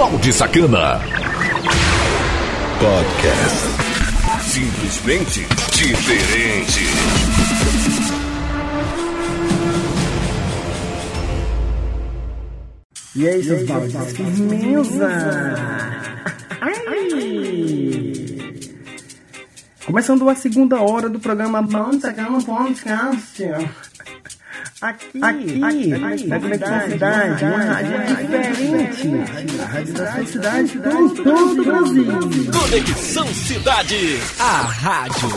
Balde Sacana. Podcast. Simplesmente diferente. E aí, seus baldes? Firmeza! Começando a segunda hora do programa Balde Sacana Podcast. Aqui, aqui, aqui, aqui na Conexão Cidade, uma rádio diferente. A rádio da sua cidade com todo o Brasil. Conexão Cidade, a rádio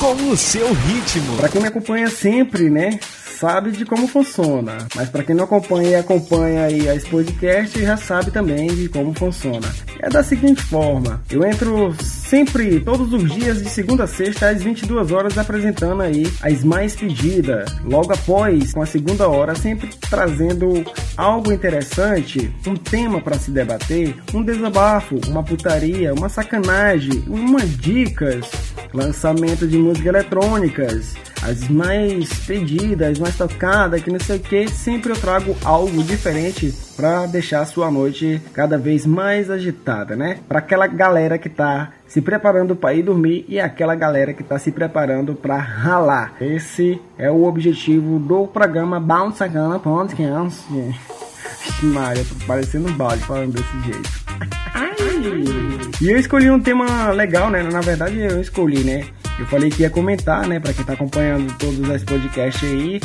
com o seu ritmo. Pra quem me acompanha sempre, né? Sabe de como funciona. Mas para quem não acompanha e acompanha aí esse podcast, já sabe também de como funciona. É da seguinte forma: eu entro sempre, todos os dias, de segunda a sexta, às 22 horas, apresentando aí as mais pedidas. Logo após, com a segunda hora, sempre trazendo algo interessante, um tema para se debater, um desabafo, uma putaria, uma sacanagem, umas dicas, lançamento de músicas eletrônicas as mais pedidas, as mais tocadas, que não sei o que, sempre eu trago algo diferente para deixar a sua noite cada vez mais agitada, né? Para aquela galera que tá se preparando para ir dormir e aquela galera que está se preparando para ralar. Esse é o objetivo do programa Bounce Sacana Podcast. Maria, parecendo um balde falando desse jeito. E eu escolhi um tema legal, né? Na verdade, eu escolhi, né? Eu falei que ia comentar, né, para quem tá acompanhando todos os podcasts aí,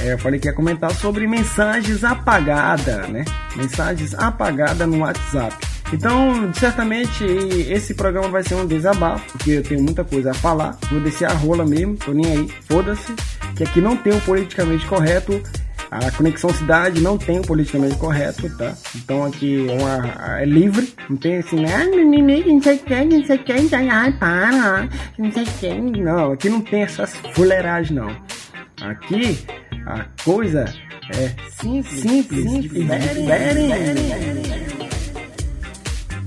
é, eu falei que ia comentar sobre mensagens apagadas, né? Mensagens apagadas no WhatsApp. Então, certamente esse programa vai ser um desabafo, porque eu tenho muita coisa a falar. Vou descer a rola mesmo, tô nem aí, foda-se. Que aqui não tem o politicamente correto. A Conexão Cidade não tem o politicamente correto, tá? Então aqui é, uma, é livre, não tem assim, ah, não sei quem, não sei quem, ai, para, não sei quem. Não, aqui não tem essas fuleiragens, não. Aqui a coisa é simples, simples, simples,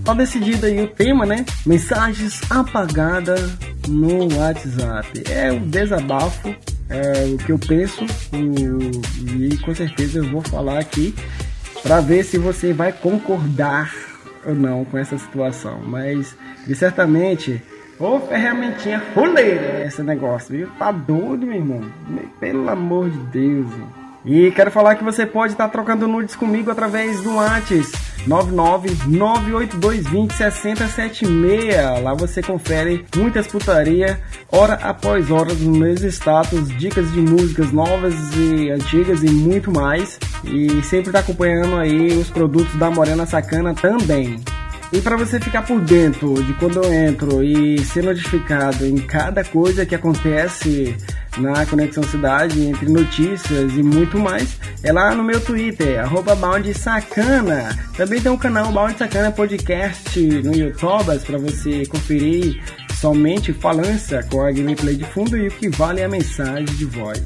Tá decidido aí o tema, né? Mensagens apagadas no WhatsApp. É um desabafo é, o que eu penso e, e com certeza eu vou falar aqui para ver se você vai concordar ou não com essa situação. Mas certamente, ô ferramentinha fuleira esse negócio, viu? Tá doido, meu irmão? Pelo amor de Deus. E quero falar que você pode estar trocando nudes comigo através do WhatsApp 99982206076. Lá você confere muitas putaria, hora após hora, nos meus status, dicas de músicas novas e antigas e muito mais. E sempre está acompanhando aí os produtos da Morena Sacana também. E para você ficar por dentro de quando eu entro e ser notificado em cada coisa que acontece na Conexão Cidade, entre notícias e muito mais, é lá no meu Twitter, arroba Sacana. Também tem um canal Balde Sacana Podcast no YouTube para você conferir somente falança com a gameplay de fundo e o que vale é a mensagem de voz.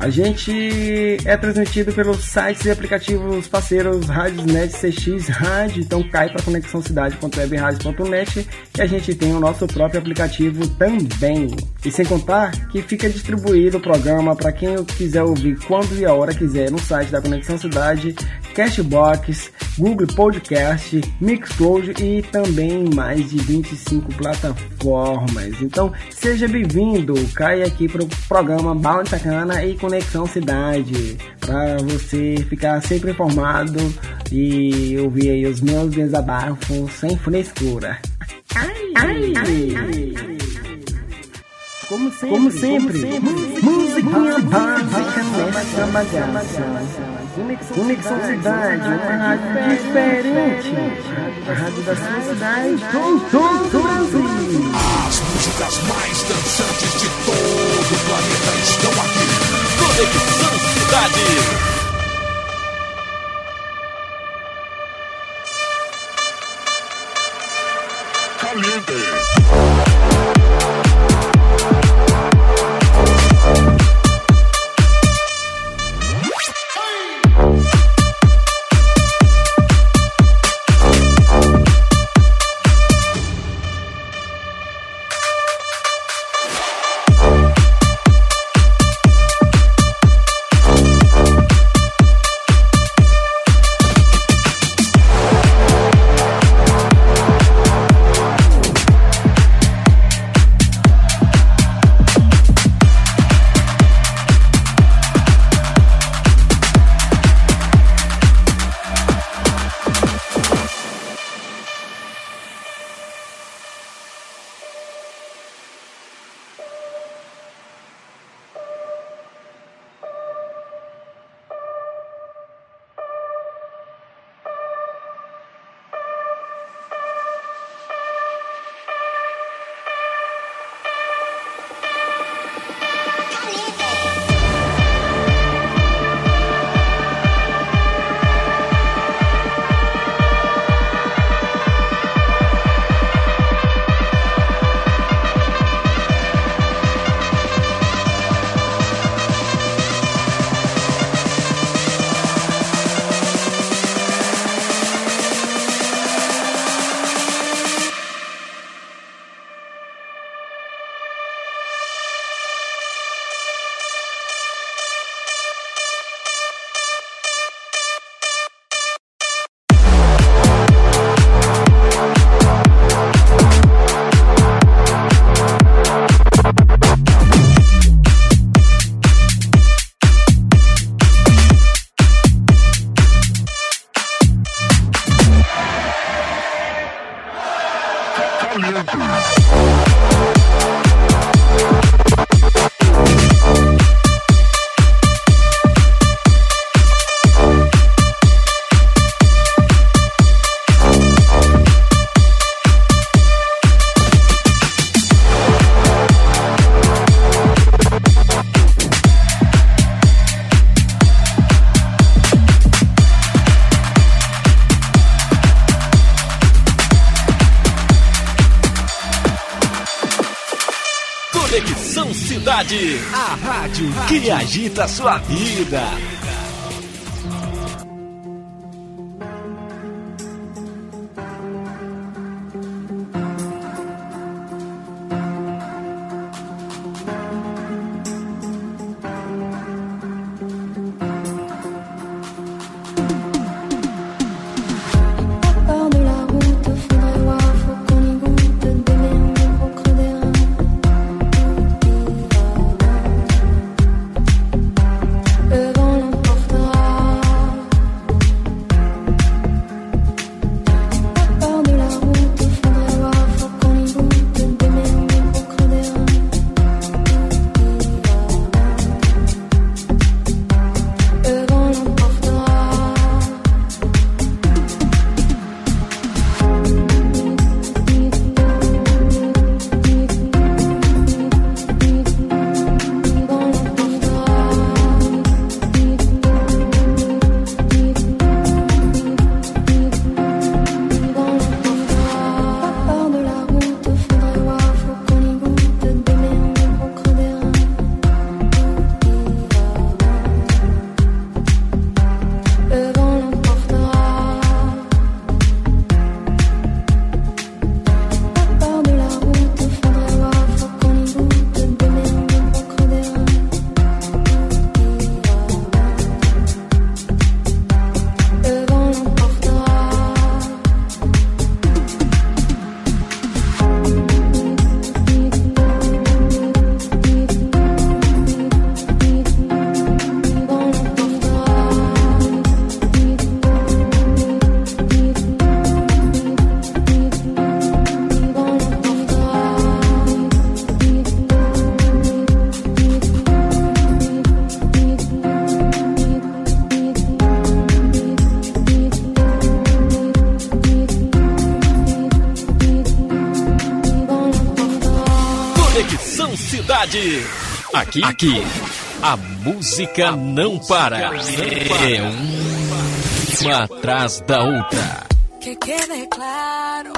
A gente é transmitido pelos sites e aplicativos parceiros Rádiosnet CX Rádio, então cai para conexãocidade.webradio.net e a gente tem o nosso próprio aplicativo também. E sem contar que fica distribuído o programa para quem quiser ouvir quando e a hora quiser no site da Conexão Cidade, Cashbox, Google Podcast, Mixcloud e também mais de 25 plataformas. Então seja bem-vindo, cai aqui para o programa Bound Sacana e Conexão Cidade, para você ficar sempre informado e ouvir aí os meus desabafos sem frescura. Ai, ai, ai, ai, Como sempre, como sempre, musiquinha básica nessa bagaça. Conexão Cidade, uma rádio diferente. A rádio da sua cidade com todo o Brasil. As músicas mais dançantes de todo o planeta estão aqui. Conexão Cidade. Caliente. Agita a sua vida. Aqui, aqui, a música não para. É uma atrás da outra. Que quede claro,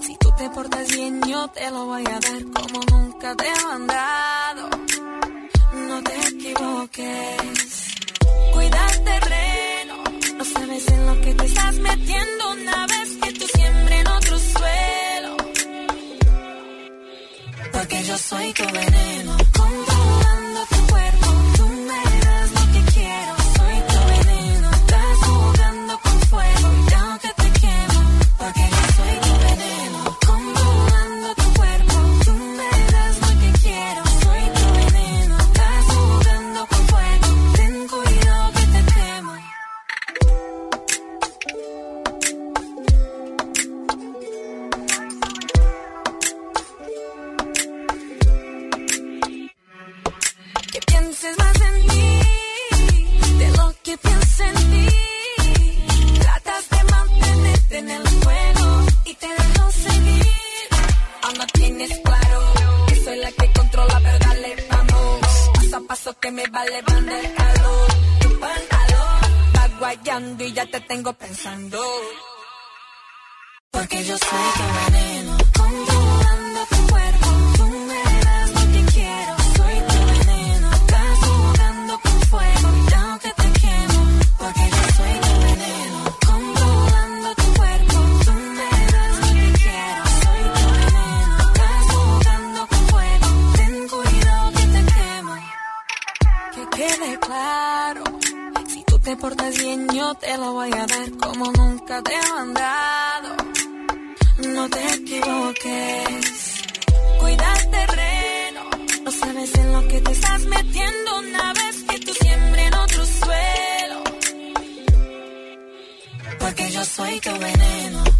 si tú te portas bien yo te lo voy a dar como nunca te he mandado. No te equivoques, cuida el terreno, no sabes en lo que te estás metiendo una vez que tú siempre en otro suelo. Porque yo soy tu veneno. pensando. Porque yo sé que veneno. night going in.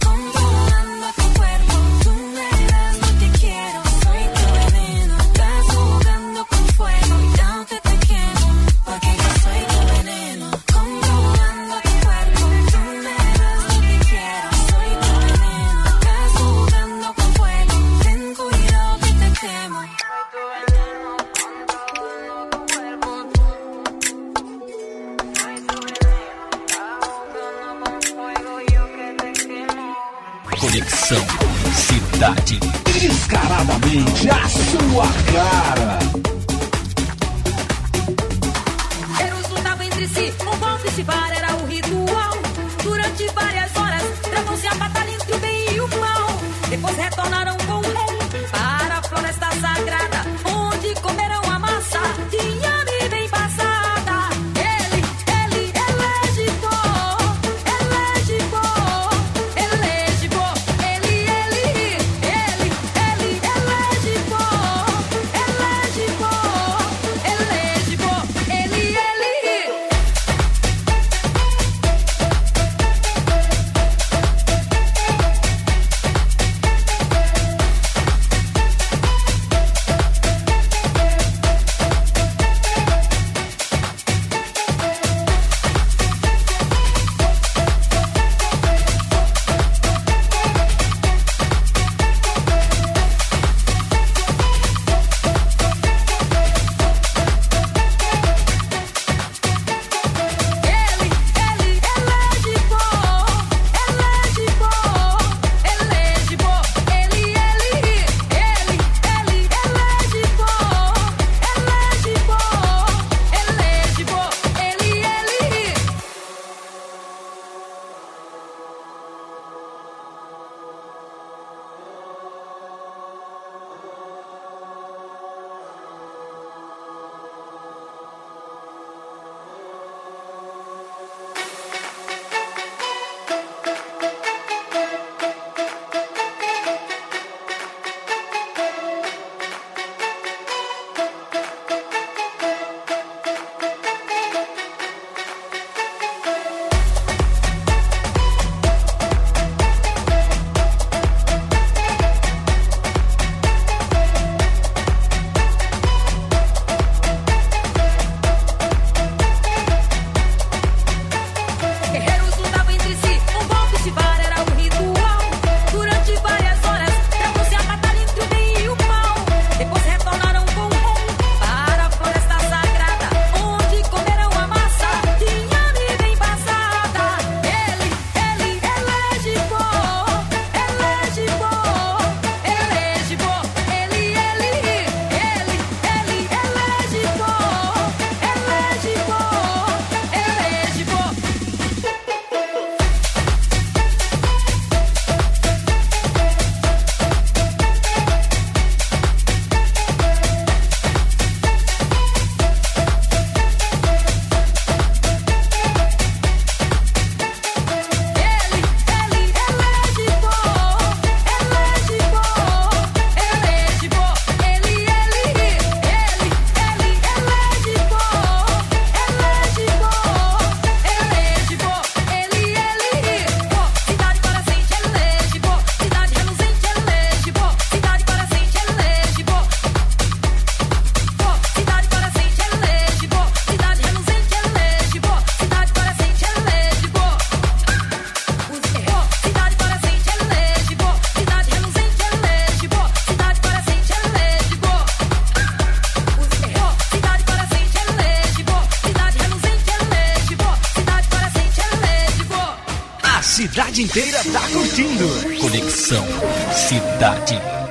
Inteira tá curtindo. Conexão Cidade.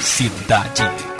Cidade.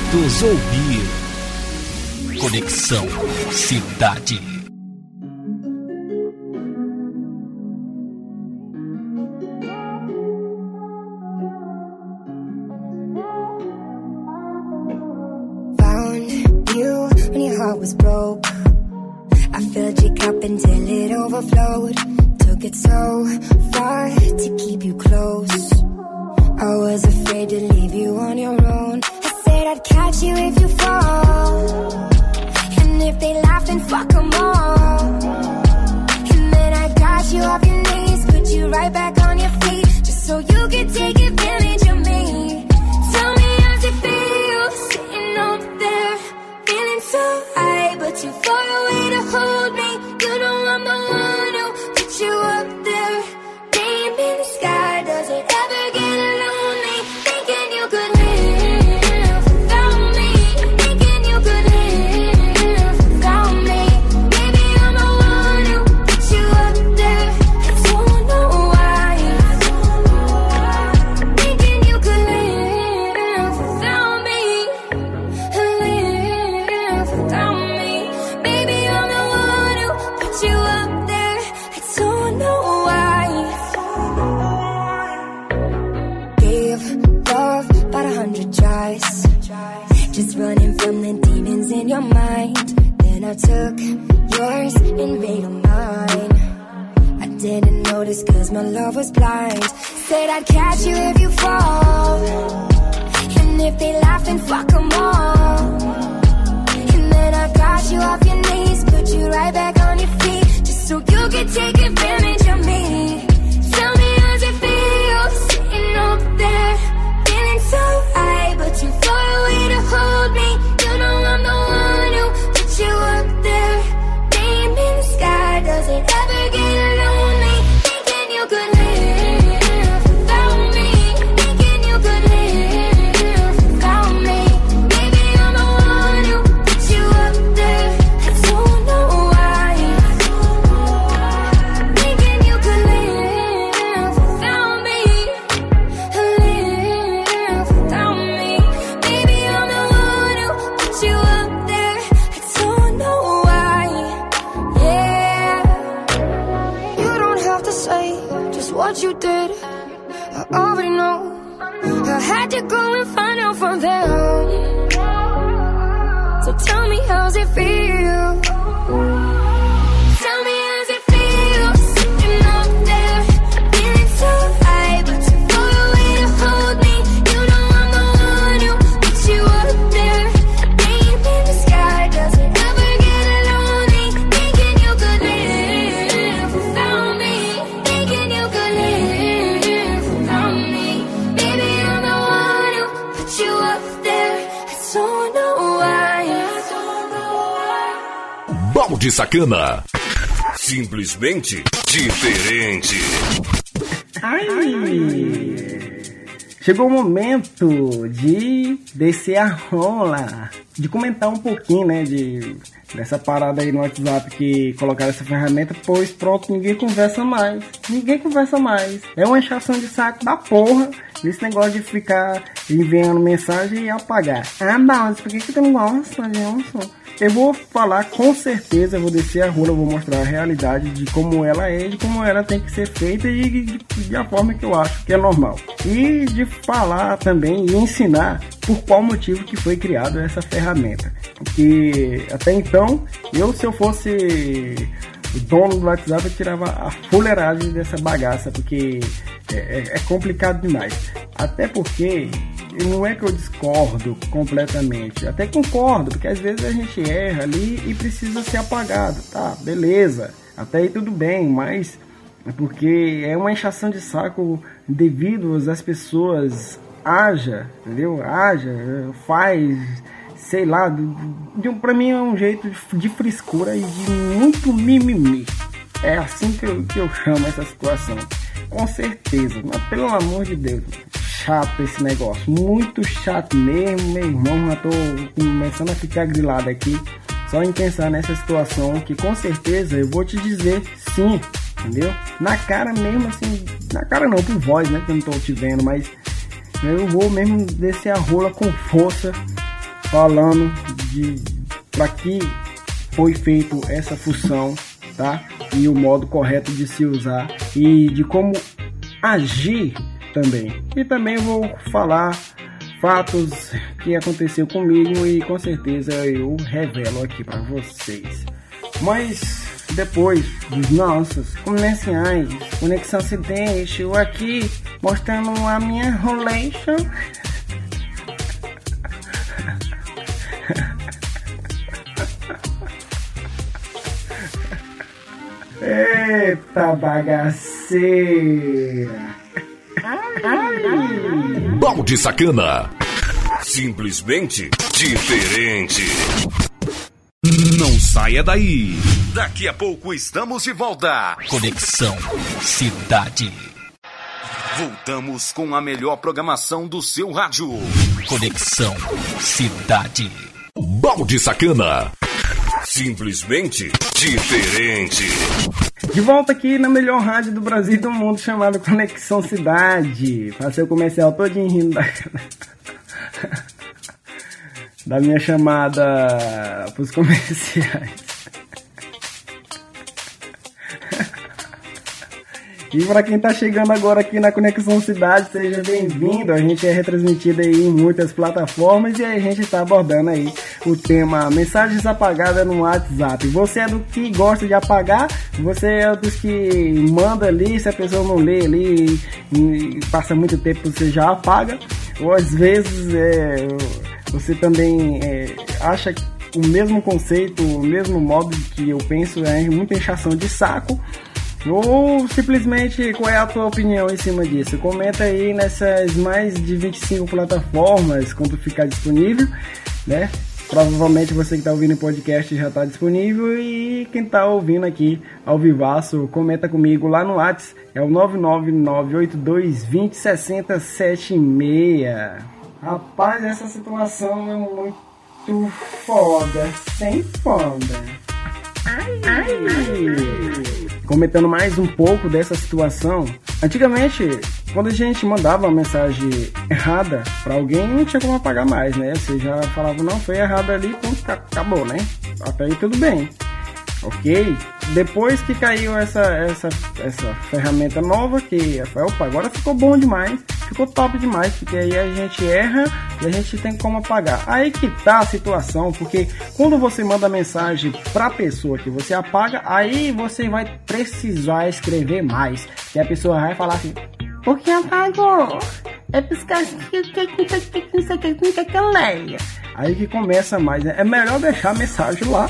Vamos ouvir. Conexão Cidade. Found you when your heart was broke. I filled your cup until it overflowed. Took it so far to keep you close. I was afraid to leave you on your own. Said I'd catch you if you fall. And if they laugh, then fuck them all. And then I got you off your knees, put you right back on your feet, just so you could take advantage of me. Tell me how's it feel sitting up there, feeling so high, but too far away to hold me. You know I'm the one who put you I took yours and made them mine. I didn't notice cause my love was blind. Said I'd catch you if you fall. And if they laugh, then fuck them all. And then I got you off your knees, put you right back on your feet, just so you could take advantage of me. Balde Sacana. Simplesmente diferente. Ai! Chegou o momento de descer a rola, de comentar um pouquinho, né, de dessa parada aí no WhatsApp que colocaram essa ferramenta, pois pronto, ninguém conversa mais. Ninguém conversa mais. É uma encheção de saco da porra desse negócio de ficar enviando mensagem e apagar. Ah, mas por que, que tu não gosta, Johnson? Eu vou falar com certeza, eu vou descer a rola, eu vou mostrar a realidade de como ela é, de como ela tem que ser feita e de, de a forma que eu acho que é normal. E de falar também e ensinar por qual motivo que foi criado essa ferramenta. Porque até então, eu se eu fosse dono do WhatsApp eu tirava a fuleiragem dessa bagaça, porque é, é- é complicado demais. Até porque não é que eu discordo completamente, até concordo, porque às vezes a gente erra ali e precisa ser apagado, tá? Beleza, até aí tudo bem, mas é porque é uma enchação de saco devido às pessoas haja, entendeu? Haja, faz, sei lá, de, de, pra mim é um jeito de, de frescura e de muito mimimi. É assim que eu, que eu chamo essa situação. Com certeza, mas pelo amor de Deus, chato esse negócio. Muito chato mesmo, meu irmão. Já tô começando a ficar grilado aqui. Só em pensar nessa situação que com certeza eu vou te dizer sim, entendeu? Na cara mesmo, assim, na cara não, por voz, né? Que eu não tô te vendo, mas eu vou mesmo descer a rola com força falando de para que foi feito essa função, tá? E o modo correto de se usar e de como agir também. E também vou falar fatos que aconteceu comigo e com certeza eu revelo aqui para vocês. Mas depois dos nossos comerciais, Conexão Acidente, eu aqui mostrando a minha relation. Eita bagaceira! Balde Sacana. Simplesmente diferente. Não saia daí. Daqui a pouco estamos de volta. Conexão Cidade. Voltamos com a melhor programação do seu rádio. Conexão Cidade. Balde Sacana. Simplesmente diferente. De volta aqui na melhor rádio do Brasil e do mundo, chamada Conexão Cidade. Passei o comercial todinho rindo da, da minha chamada pros comerciais. E para quem está chegando agora aqui na Conexão Cidade, seja bem-vindo. A gente é retransmitido aí em muitas plataformas e a gente está abordando aí o tema mensagens apagadas no WhatsApp. Você é do que gosta de apagar? Você é dos que manda ali, se a pessoa não lê ali e passa muito tempo você já apaga? Ou às vezes é, você também é, acha o mesmo conceito, o mesmo modo que eu penso é muita enchação de saco ou simplesmente qual é a tua opinião em cima disso? Comenta aí nessas mais de 25 plataformas quando ficar disponível, né? Provavelmente você que está ouvindo o podcast já está disponível e quem está ouvindo aqui ao vivaço, comenta comigo lá no Whats, é o 99982206076. Rapaz, essa situação é muito foda, sem foda. Ai, ai comentando mais um pouco dessa situação. Antigamente, quando a gente mandava uma mensagem errada para alguém, não tinha como apagar mais, né? Você já falava, não, foi errado ali, ponto, acabou, né? Até aí tudo bem. Ok? Depois que caiu essa, essa, essa ferramenta nova, que opa, agora ficou bom demais, ficou top demais, porque aí a gente erra e a gente tem como apagar. Aí que tá a situação, porque quando você manda mensagem pra pessoa que você apaga, aí você vai precisar escrever mais. E a pessoa vai falar assim, por que apagou? É piscar que leia. Aí que começa mais, né? É melhor deixar a mensagem lá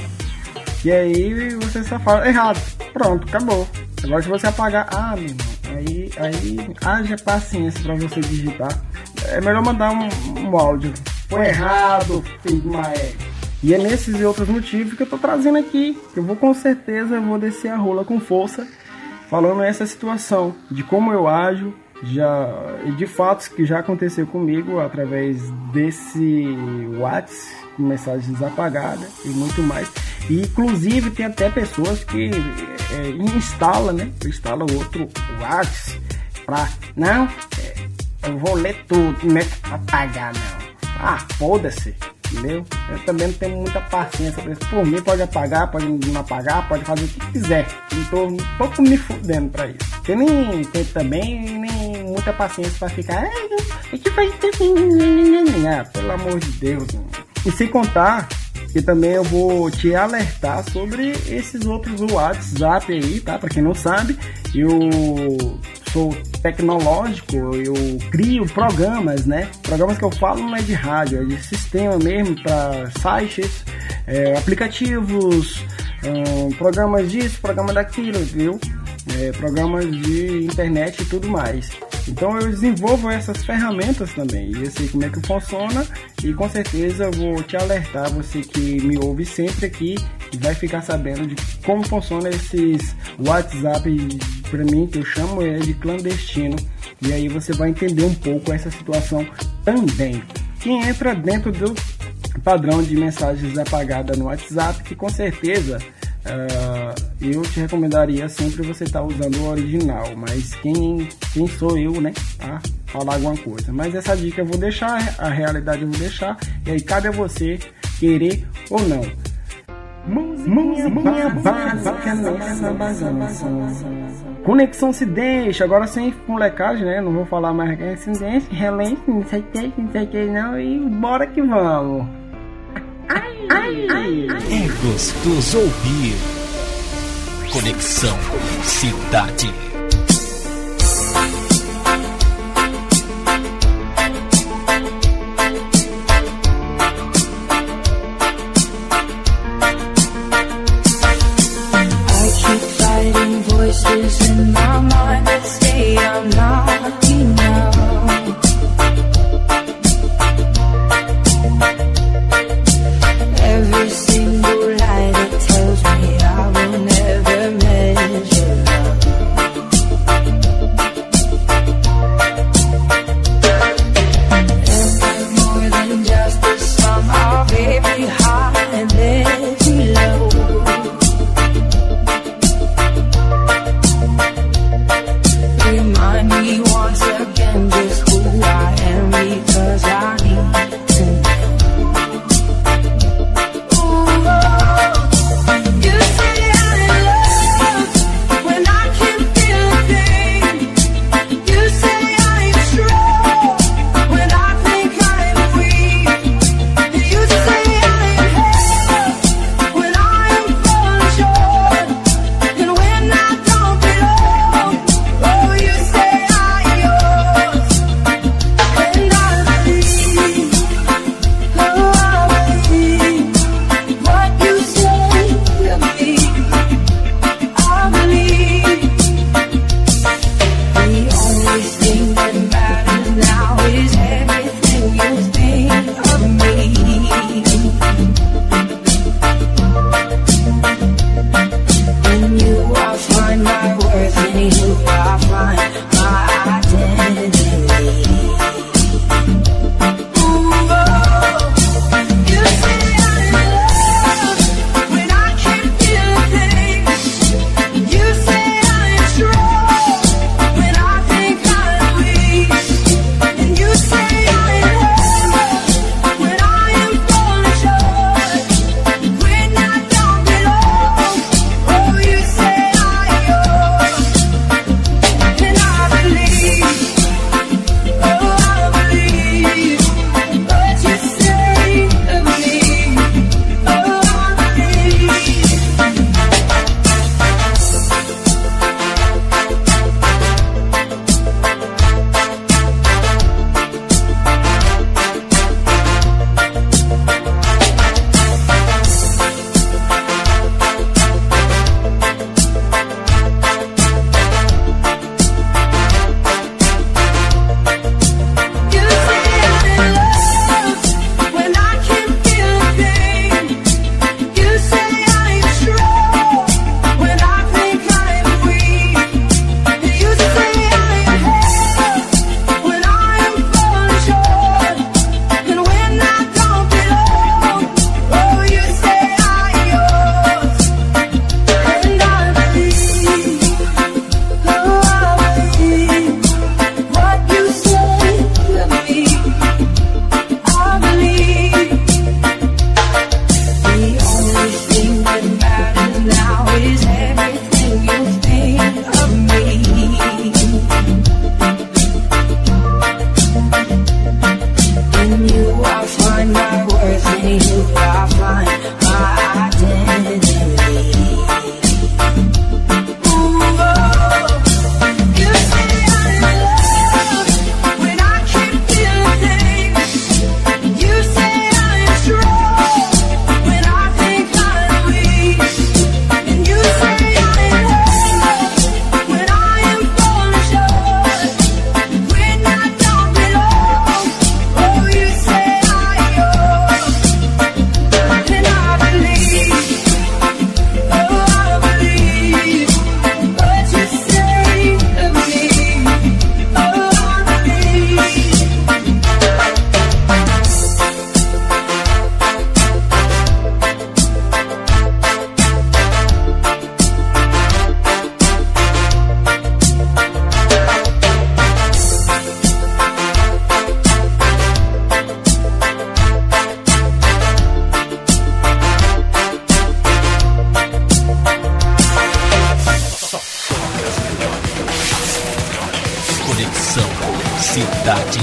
e aí você só fala errado. Pronto, acabou. Agora se você apagar, ah, meu irmão, aí, aí haja paciência para você digitar. É melhor mandar um, um áudio. Foi errado, filho Maé. E é nesses e outros motivos que eu tô trazendo aqui. Eu vou com certeza vou descer a rola com força, falando essa situação, de como eu ajo, já de fatos que já aconteceu comigo através desse WhatsApp, mensagens apagadas e muito mais. E, inclusive tem até pessoas que é, instalam, né? Instalam outro WhatsApp pra. Não, é, eu vou ler tudo, não é pra pagar não. Ah, foda-se. Entendeu? Eu também não tenho muita paciência isso. Por mim pode apagar, pode não apagar, pode fazer o que quiser. Não tô, não tô me fudendo pra isso. Eu nem tenho também nem muita paciência pra ficar. Ah, que faz ah, pelo amor de Deus. Mano. E sem contar e também eu vou te alertar sobre esses outros WhatsApp aí, tá? Para quem não sabe, eu sou tecnológico, eu crio programas, né? Programas que eu falo não é de rádio, é de sistema mesmo para sites, é, aplicativos, programas disso, programa daquilo, viu? É, programas de internet e tudo mais. Então eu desenvolvo essas ferramentas também. E eu sei como é que funciona e com certeza vou te alertar, você que me ouve sempre aqui e vai ficar sabendo de como funciona esses WhatsApp para mim que eu chamo é de clandestino. E aí você vai entender um pouco essa situação também. Quem entra dentro do padrão de mensagens apagadas no WhatsApp, que com certeza uh, eu te recomendaria sempre você estar tá usando o original. Mas quem, quem sou eu, né? A falar alguma coisa. Mas essa dica eu vou deixar, a realidade eu vou deixar. E aí cabe a você querer ou não. Básica bagunça. Conexão se deixa, agora sem molecagem, né? Não vou falar mais que se deixa, relente, não sei o que, não sei o que não, e bora que vamos. Ai, ai, ai, é gostoso ouvir. Conexão Cidade. Conexão Cidade.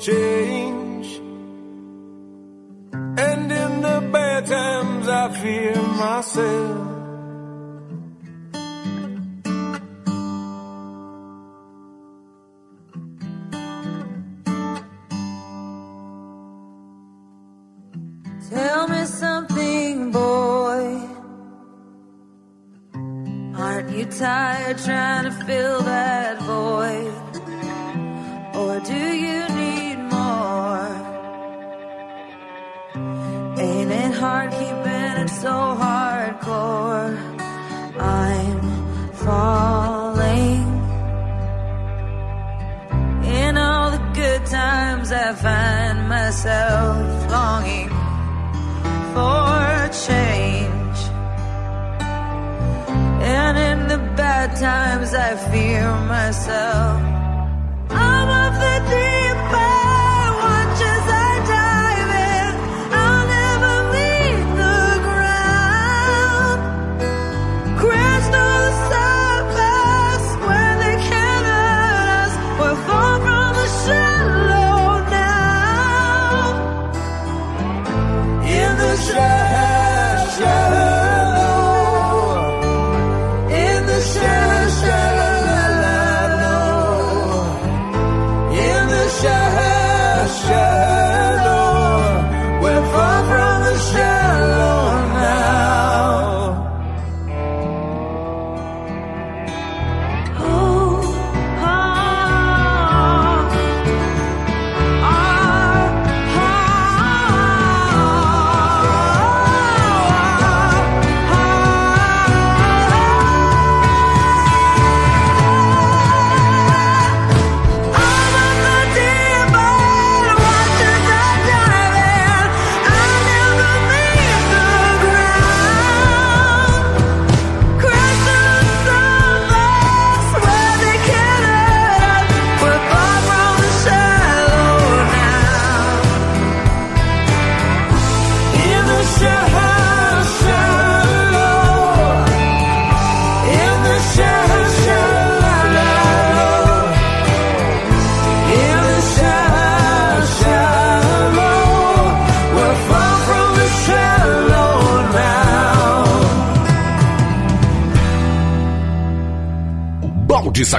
Change. And in the bad times, I fear myself.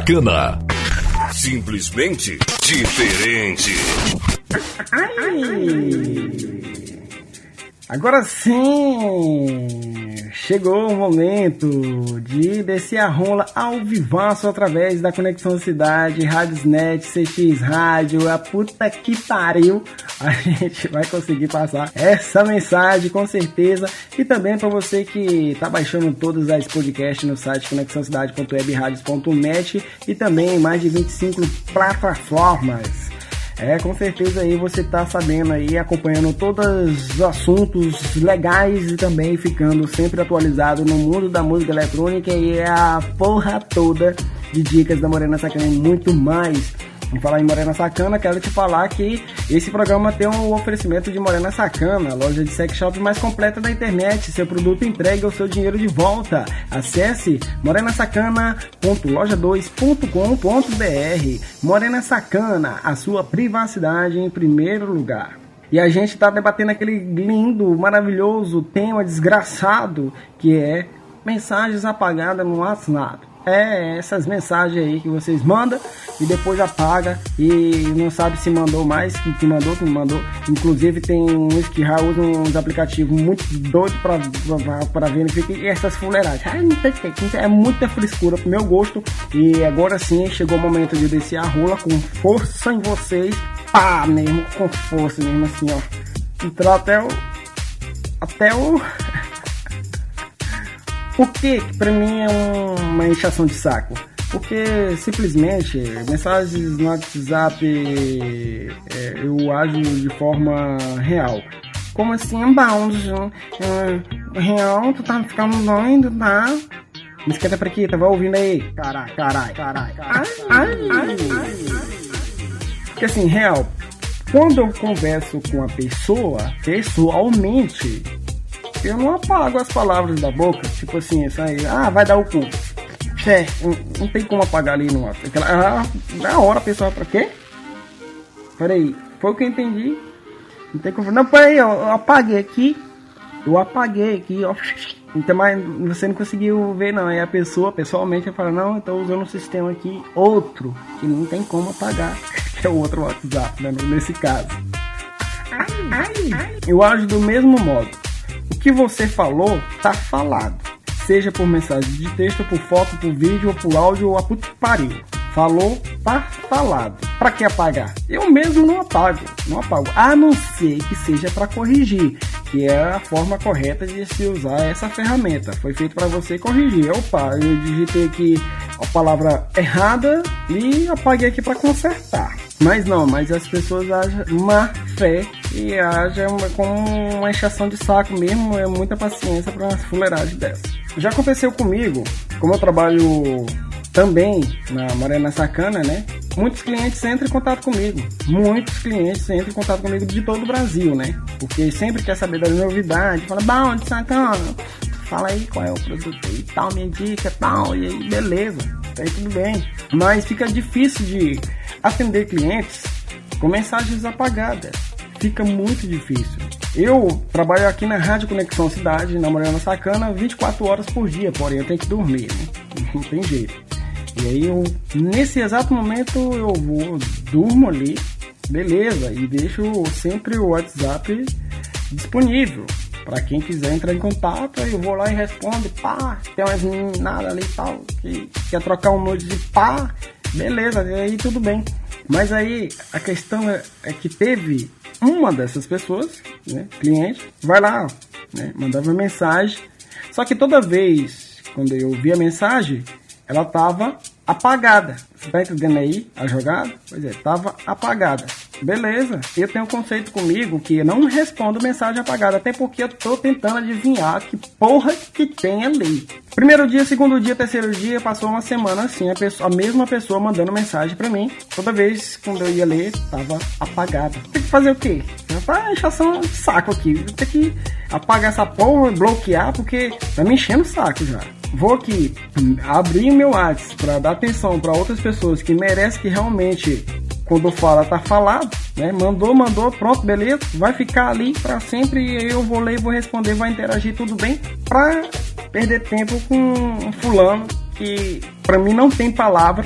Sacana. Simplesmente diferente. Agora sim! Chegou o momento de descer a rola ao vivaço através da Conexão Cidade, Radiosnet, CX Rádio, a puta que pariu. A gente vai conseguir passar essa mensagem com certeza. E também para você que tá baixando todos as podcasts no site conexãocidade.webradios.net e também em mais de 25 plataformas. É, com certeza aí você tá sabendo aí, acompanhando todos os assuntos legais e também ficando sempre atualizado no mundo da música eletrônica e é a porra toda de dicas da Morena Sacana e muito mais. Em falar em Morena Sacana, quero te falar que esse programa tem um oferecimento de Morena Sacana, a loja de sex shop mais completa da internet. Seu produto entrega o seu dinheiro de volta. Acesse morenasacana.loja2.com.br. Morena Sacana, a sua privacidade em primeiro lugar. E a gente está debatendo aquele lindo, maravilhoso tema desgraçado que é mensagens apagadas no WhatsApp. É essas mensagens aí que vocês mandam e depois apaga e não sabe se mandou mais, que, mandou, que mandou. Inclusive tem uns que já usam uns aplicativos muito doidos para verificar e essas fuleiragens. Que, É muita frescura pro meu gosto. E agora sim chegou o momento de descer a rola com força em vocês pá mesmo, com força mesmo assim, ó. Entrar até o. Até o. Por que pra mim é um- uma inchação de saco? Porque simplesmente mensagens no WhatsApp é, eu ajo de forma real. Como assim, bounce? É, real, tu tá ficando doido, tá? Me esquenta prequita, vai ouvindo aí. Carai, carai, carai, carai. Ai, ai, ai. Porque assim, real, quando eu converso com a pessoa pessoalmente, eu não apago as palavras da boca, tipo assim, isso aí, ah, vai dar o cu. É, não, não tem como apagar ali no. Aquela, ah, na hora a pessoa pra quê? Peraí, foi o que eu entendi. Não tem como. Não, peraí, eu, eu apaguei aqui. Eu apaguei aqui, ó. Então, mas você não conseguiu ver, não. Aí a pessoa, pessoalmente, fala, não, eu tô usando um sistema aqui, outro, que não tem como apagar. Que é o outro WhatsApp, né? Nesse caso. Eu ajo do mesmo modo. O que você falou, tá falado. Seja por mensagem de texto, por foto, por vídeo, por áudio, ou a puta pariu. Falou, tá falado. Pra que apagar? Eu mesmo não apago, não apago. A não ser que seja para corrigir, que é a forma correta de se usar essa ferramenta. Foi feito para você corrigir. Opa, eu digitei aqui a palavra errada e apaguei aqui para consertar. Mas não, mas as pessoas agem má fé e agem uma- com uma encheção de saco mesmo, é muita paciência para uma fuleiragem dessa. Já aconteceu comigo, como eu trabalho também na Morena Sacana, né? Muitos clientes entram em contato comigo. Muitos clientes entram em contato comigo de todo o Brasil, né? Porque sempre quer saber das novidades. Fala, bom, Sacana, fala aí qual é o produto aí, tal, minha dica, tal, e aí, beleza. Tá aí tudo bem. Mas fica difícil de atender clientes com mensagens apagadas. Fica muito difícil. Eu trabalho aqui na Rádio Conexão Cidade, na Morena Sacana, 24 horas por dia, porém eu tenho que dormir, né? Não tem jeito. E aí eu, nesse exato momento, eu vou, durmo ali, beleza, e deixo sempre o WhatsApp disponível. Pra quem quiser entrar em contato, eu vou lá e respondo, pá, tem umas meninadas ali e tal, que quer trocar um nude de pá, beleza, e aí tudo bem. Mas aí a questão é, é que teve uma dessas pessoas, né, cliente, vai lá, né, mandava mensagem, só que toda vez quando eu vi a mensagem, ela tava apagada. Você tá entendendo aí a jogada? Pois é, tava apagada. Beleza, eu tenho um conceito comigo que não respondo mensagem apagada, até porque eu tô tentando adivinhar que porra que tem ali. Primeiro dia, segundo dia, terceiro dia, passou uma semana assim, a, pessoa, a mesma pessoa mandando mensagem pra mim. Toda vez quando eu ia ler, tava apagada. Tem que fazer o quê? Tá enchação de saco aqui. Tem que apagar essa porra, bloquear, porque tá me enchendo o saco já vou aqui hum, abrir meu WhatsApp para dar atenção para outras pessoas que merecem que realmente quando fala tá falado, né? Mandou, mandou, pronto, beleza. Vai ficar ali para sempre eu vou ler, vou responder, vai interagir tudo bem, para perder tempo com um fulano que para mim não tem palavra,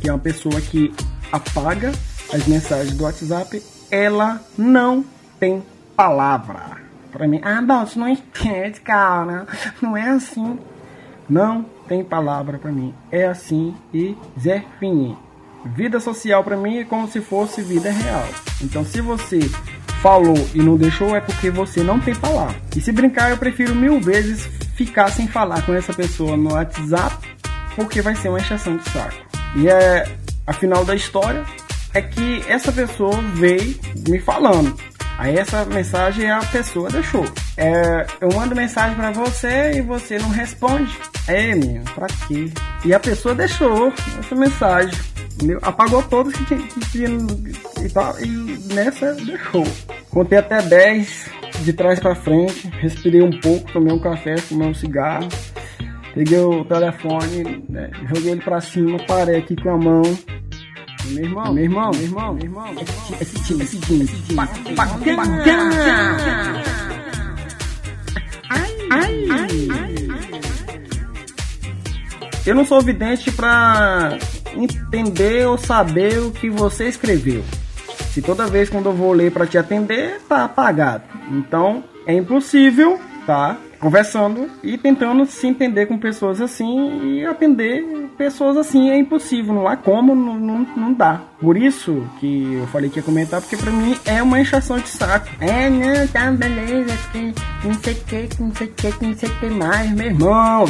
que é uma pessoa que apaga as mensagens do WhatsApp, ela não tem palavra. Para mim, ah, você não entende, cara, não é assim. Não tem palavra para mim. É assim e Zé Fini. Vida social para mim é como se fosse vida real. Então, se você falou e não deixou, é porque você não tem palavra. E se brincar, eu prefiro mil vezes ficar sem falar com essa pessoa no WhatsApp, porque vai ser uma encheção de saco. E é a final da história é que essa pessoa veio me falando. Aí essa mensagem a pessoa deixou. É, eu mando mensagem para você e você não responde. É, menino, pra quê? E a pessoa deixou essa mensagem. Entendeu? Apagou todas que tinha, que tinha e, tal, e nessa deixou. Contei até 10 de trás para frente, respirei um pouco, tomei um café, fumei um cigarro. Peguei o telefone, né, joguei ele pra cima, parei aqui com a mão. Meu irmão, meu irmão, meu irmão, meu irmão, esse time, esse time, esse time. Ai, ai, Eu não sou vidente pra entender ou saber o que você escreveu. Se toda vez quando eu vou ler para te atender, tá apagado. Então, é impossível, tá? Conversando e tentando se entender com pessoas assim e atender pessoas assim é impossível, não há como, não, não, não dá. Por isso que eu falei que ia comentar, porque pra mim é uma enchação de saco. É, não, tá, beleza, que não sei o que, não sei o que não sei o que mais, meu irmão.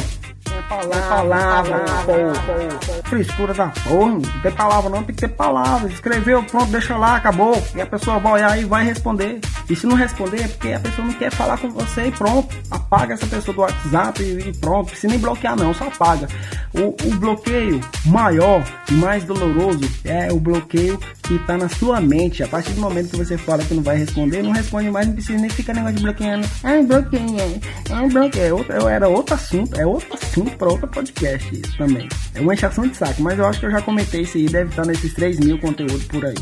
Tem palavra, palavra, porra. Frescura da porra. Não tem palavra não, tem que ter palavra. Escreveu, pronto, deixa lá, acabou. E a pessoa vai olhar e vai responder. E se não responder é porque a pessoa não quer falar com você e pronto. Apaga essa pessoa do WhatsApp e, e pronto. Se nem bloquear não, só apaga. O, o bloqueio maior e mais doloroso é o bloqueio que tá na sua mente. A partir do momento que você fala que não vai responder, não responde mais, não precisa nem ficar negócio de bloqueando. Ai, bloqueei, ai, bloqueei. É outro, era outro assunto, é outro assunto para outro podcast isso também. É uma encheção de saco, mas eu acho que eu já comentei isso aí, deve estar nesses 3 mil conteúdos por aí.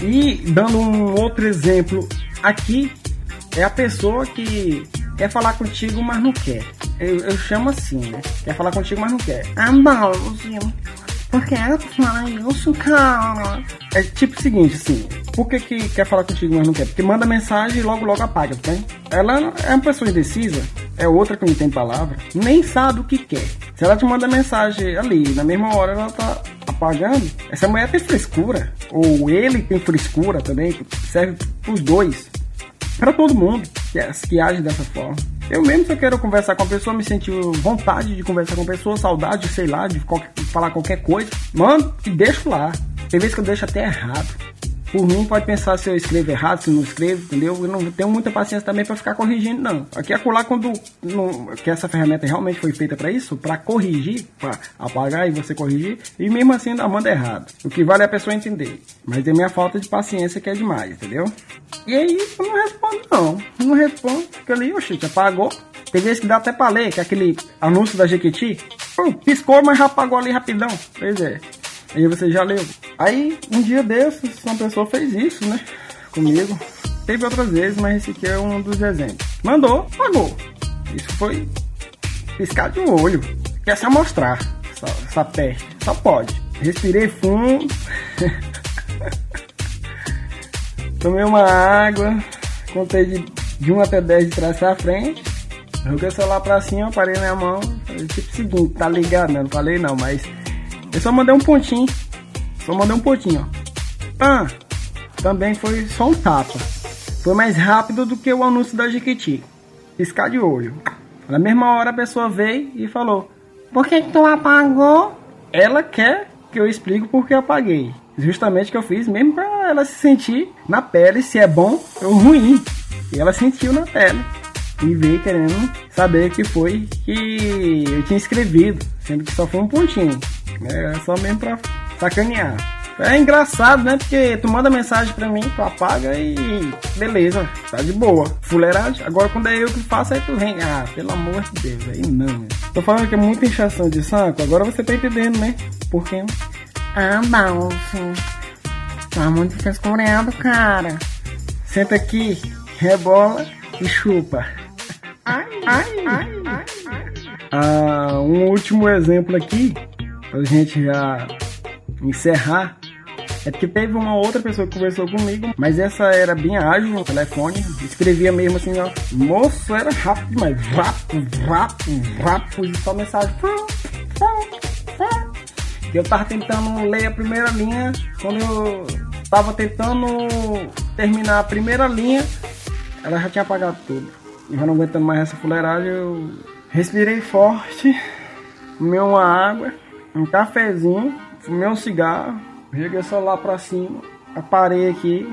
E dando um outro exemplo aqui, é a pessoa que quer falar contigo, mas não quer. Eu, eu chamo assim, né? Quer falar contigo, mas não quer. Ah, Luzinho. Porque ela fala isso, cara. É tipo o seguinte, assim. Por que, que quer falar contigo, mas não quer? Porque manda mensagem e logo, logo apaga, tá? Ela é uma pessoa indecisa, é outra que não tem palavra, nem sabe o que quer. Se ela te manda mensagem ali, na mesma hora ela tá apagando, essa mulher tem frescura. Ou ele tem frescura também, serve pros dois. Pra todo mundo que, que age dessa forma. Eu mesmo, se eu quero conversar com a pessoa, me sentir vontade de conversar com a pessoa, saudade, sei lá, de qualquer, falar qualquer coisa, mano, e deixo lá. Tem vezes que eu deixo até errado. Por mim, pode pensar se eu escrevo errado, se não escrevo, entendeu? Eu não tenho muita paciência também para ficar corrigindo, não. Aqui é acolá quando não, que essa ferramenta realmente foi feita para isso, para corrigir, para apagar e você corrigir, e mesmo assim ainda manda errado. O que vale é a pessoa entender. Mas é minha falta de paciência que é demais, entendeu? E aí eu não respondo, não. Eu não respondo, porque ali, oxe, apagou. Tem vezes que dá até pra ler, que é aquele anúncio da Jequiti, piscou, mas já apagou ali rapidão. Pois é. Aí você já leu. Aí, um dia desses, uma pessoa fez isso, né? Comigo. Teve outras vezes, mas esse aqui é um dos exemplos. Mandou, pagou. Isso foi piscar de um olho. Quer se amostrar essa, essa peste. Só pode. Respirei fundo. Tomei uma água. Contei de, de 1 até 10 de trás pra frente. Joguei o celular pra cima, parei na mão. Falei, tipo seguinte, tá ligado, né? Não falei não, mas eu só mandei um pontinho. Só mandei um pontinho, ó. Ah, também foi só um tapa. Foi mais rápido do que o anúncio da Jequiti. Piscar de olho. Na mesma hora a pessoa veio e falou: Por que, que tu apagou? Ela quer que eu explique por que apaguei. Justamente que eu fiz mesmo pra ela se sentir na pele se é bom ou ruim. E ela sentiu na pele. E veio querendo saber o que foi que eu tinha escrevido. Sendo que só foi um pontinho. É só mesmo pra sacanear. É engraçado, né? Porque tu manda mensagem pra mim, tu apaga e beleza, tá de boa. Fuleiragem. Agora quando é eu que faço, aí tu vem. Ah, pelo amor de Deus, aí não. Né? Tô falando que é muita inchação de saco, agora você tá entendendo, né? Por quê? Ah, não, sim. Tá muito frescureado, cara. Senta aqui, rebola e chupa. Ai, ai, ai, ai, ai. Ah, um último exemplo aqui pra gente já encerrar, é porque teve uma outra pessoa que conversou comigo, mas essa era bem ágil no telefone, escrevia mesmo assim, ó, moço, era rápido demais, rápido, rápido, rápido, e só mensagem. Eu tava tentando ler a primeira linha, quando eu tava tentando terminar a primeira linha, ela já tinha apagado tudo. E já não aguentando mais essa fuleiragem, eu respirei forte, tomei uma água, um cafezinho, fumei um cigarro, joguei o celular pra cima, parei aqui,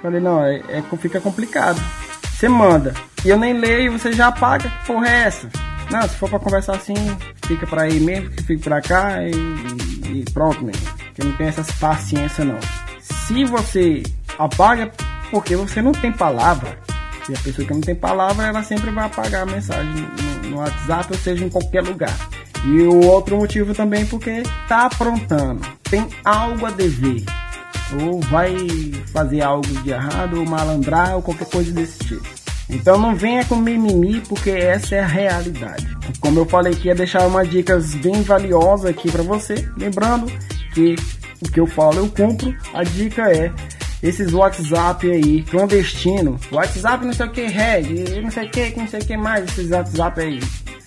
falei, não, é, é, fica complicado. Você manda, e eu nem leio, você já apaga, que porra é essa? Não, se for pra conversar assim, fica pra aí mesmo, fica pra cá e, e pronto mesmo. Eu não tenho essa paciência não. Se você apaga, porque você não tem palavra, e a pessoa que não tem palavra, ela sempre vai apagar a mensagem no, no WhatsApp, ou seja, em qualquer lugar. E o outro motivo também porque tá aprontando, tem algo a dever, ou vai fazer algo de errado, ou malandrar, ou qualquer coisa desse tipo. Então não venha com mimimi, porque essa é a realidade. Como eu falei aqui, ia deixar umas dicas bem valiosas aqui para você. Lembrando que o que eu falo eu cumpro. A dica é esses WhatsApp aí, clandestino. WhatsApp não sei o que, Red, não sei o que, não sei o que mais, esses WhatsApp aí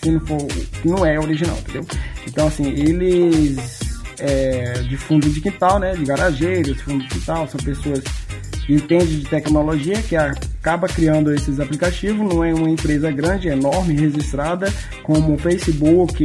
se não for, não é original, entendeu? Então, assim, eles é, de fundo de quintal, né? De garageiros, fundo de quintal, são pessoas que entendem de tecnologia, que acaba criando esses aplicativos, não é uma empresa grande, enorme, registrada, como Facebook,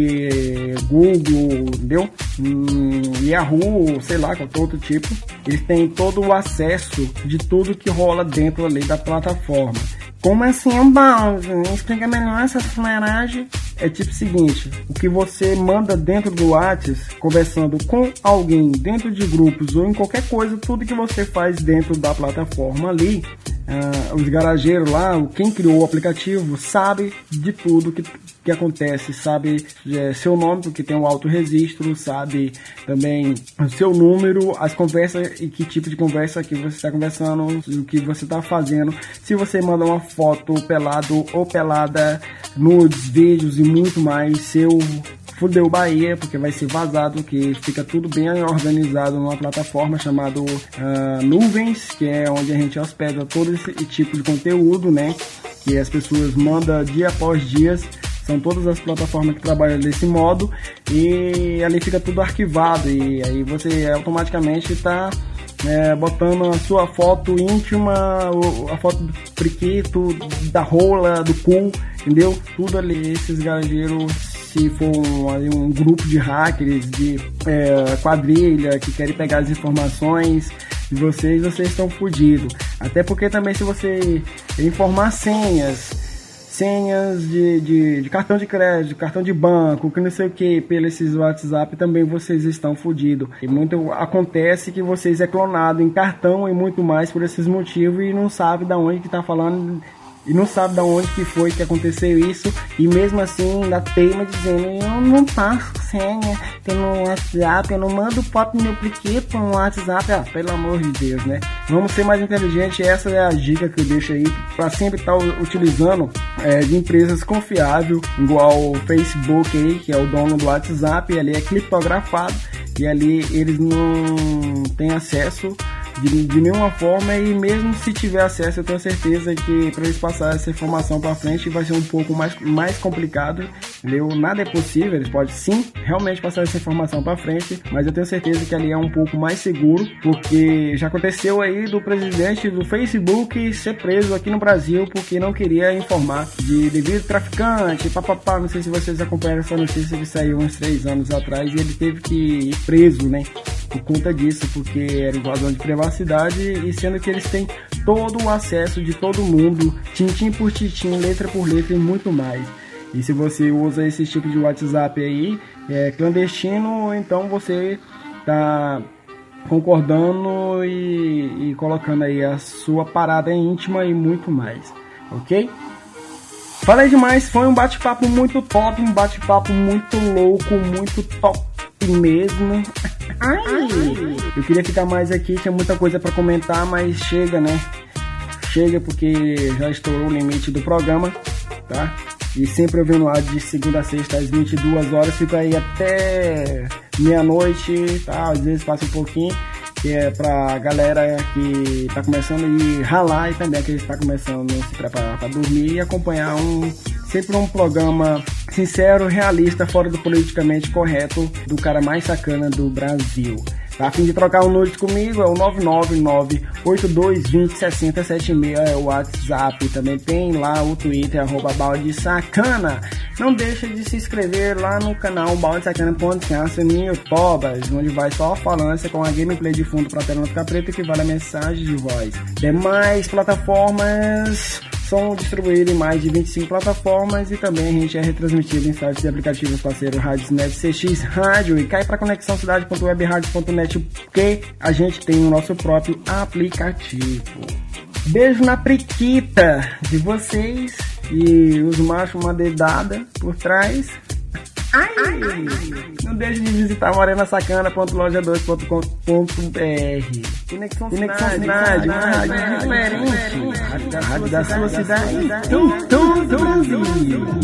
Google, entendeu? Hum, Yahoo, sei lá, qualquer outro tipo. Eles têm todo o acesso de tudo que rola dentro ali da plataforma. Como assim é um balde? Explica melhor essa fuleiragem. É tipo o seguinte, o que você manda dentro do WhatsApp, conversando com alguém dentro de grupos ou em qualquer coisa, tudo que você faz dentro da plataforma ali, uh, os garageiros lá, quem criou o aplicativo, sabe de tudo que, que acontece, sabe é, seu nome, porque tem um autorregistro, sabe também o seu número, as conversas e que tipo de conversa que você está conversando, o que você está fazendo. Se você manda uma foto pelado ou pelada, nudes, vídeos e muito mais, seu fudeu Bahia, porque vai ser vazado, que fica tudo bem organizado numa plataforma chamada uh, Nuvens, que é onde a gente hospeda todo esse tipo de conteúdo, né? Que as pessoas mandam dia após dia. São todas as plataformas que trabalham desse modo e ali fica tudo arquivado e aí você automaticamente está é, botando a sua foto íntima, a foto do priquito, da rola, do cu, entendeu? Tudo ali, esses garageiros se for um, um grupo de hackers, de é, quadrilha que querem pegar as informações de vocês, vocês estão fodidos. Até porque também se você informar senhas, senhas de, de, de, cartão de crédito, cartão de banco, que não sei o que, pelos WhatsApp, também vocês estão fodidos. E muito acontece que vocês é clonado em cartão e muito mais por esses motivos e não sabe da onde que tá falando e não sabe de onde que foi que aconteceu isso. E mesmo assim ainda teima dizendo eu não passo senha pelo WhatsApp, eu não mando foto no meu pliquito no WhatsApp, ah, pelo amor de Deus, né? Vamos ser mais inteligentes, essa é a dica que eu deixo aí para sempre estar tá utilizando é, de empresas confiáveis, igual o Facebook aí, que é o dono do WhatsApp, e ali é criptografado e ali eles não têm acesso de, de nenhuma forma e mesmo se tiver acesso eu tenho certeza que para eles passar essa informação para frente vai ser um pouco mais, mais complicado, entendeu? Nada é possível, eles podem sim realmente passar essa informação para frente, mas eu tenho certeza que ali é um pouco mais seguro, porque já aconteceu aí do presidente do Facebook ser preso aqui no Brasil porque não queria informar de devido traficante, papapá, não sei se vocês acompanharam essa notícia que saiu uns três anos atrás e ele teve que ir preso, né? Por conta disso, porque era invasão de privacidade cidade e sendo que eles têm todo o acesso de todo mundo, tintim por tintim, letra por letra e muito mais. E se você usa esse tipo de WhatsApp aí, é clandestino, então você tá concordando e, e colocando aí a sua parada íntima e muito mais, ok? Falei demais, foi um bate-papo muito top, um bate-papo muito louco, muito top mesmo. Ai, eu queria ficar mais aqui, tinha muita coisa para comentar, mas chega, né? Chega porque já estourou o limite do programa, tá? E sempre eu venho no ar de segunda a sexta às 22 horas, fico aí até meia-noite, tá? Às vezes passa um pouquinho, que é pra galera que tá começando a ralar e também que está começando a se preparar para dormir e acompanhar um sempre um programa sincero, realista, fora do politicamente correto do cara mais sacana do Brasil. Tá a fim de trocar um nude comigo? É o 999-8220-6076 é o WhatsApp. Também tem lá o Twitter, arroba balde sacana. Não deixa de se inscrever lá no canal Balde no YouTube, onde vai só falância com a gameplay de fundo pra tela não ficar preta que vale a mensagem de voz. Demais plataformas são distribuídos em mais de 25 plataformas e também a gente é retransmitido em sites e aplicativos parceiros Rádios Net CX Rádio e cai para conexão cidade.webradio.net porque a gente tem o nosso próprio aplicativo. Beijo na priquita de vocês e os machos uma dedada por trás. Ai, ai, Não deixe de visitar morenasacana.loja2.com.br Conexão Cidade, diferente. Rádio da sua cidade em todo o Brasil.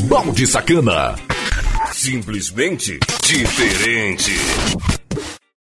Balde Sacana. Simplesmente diferente.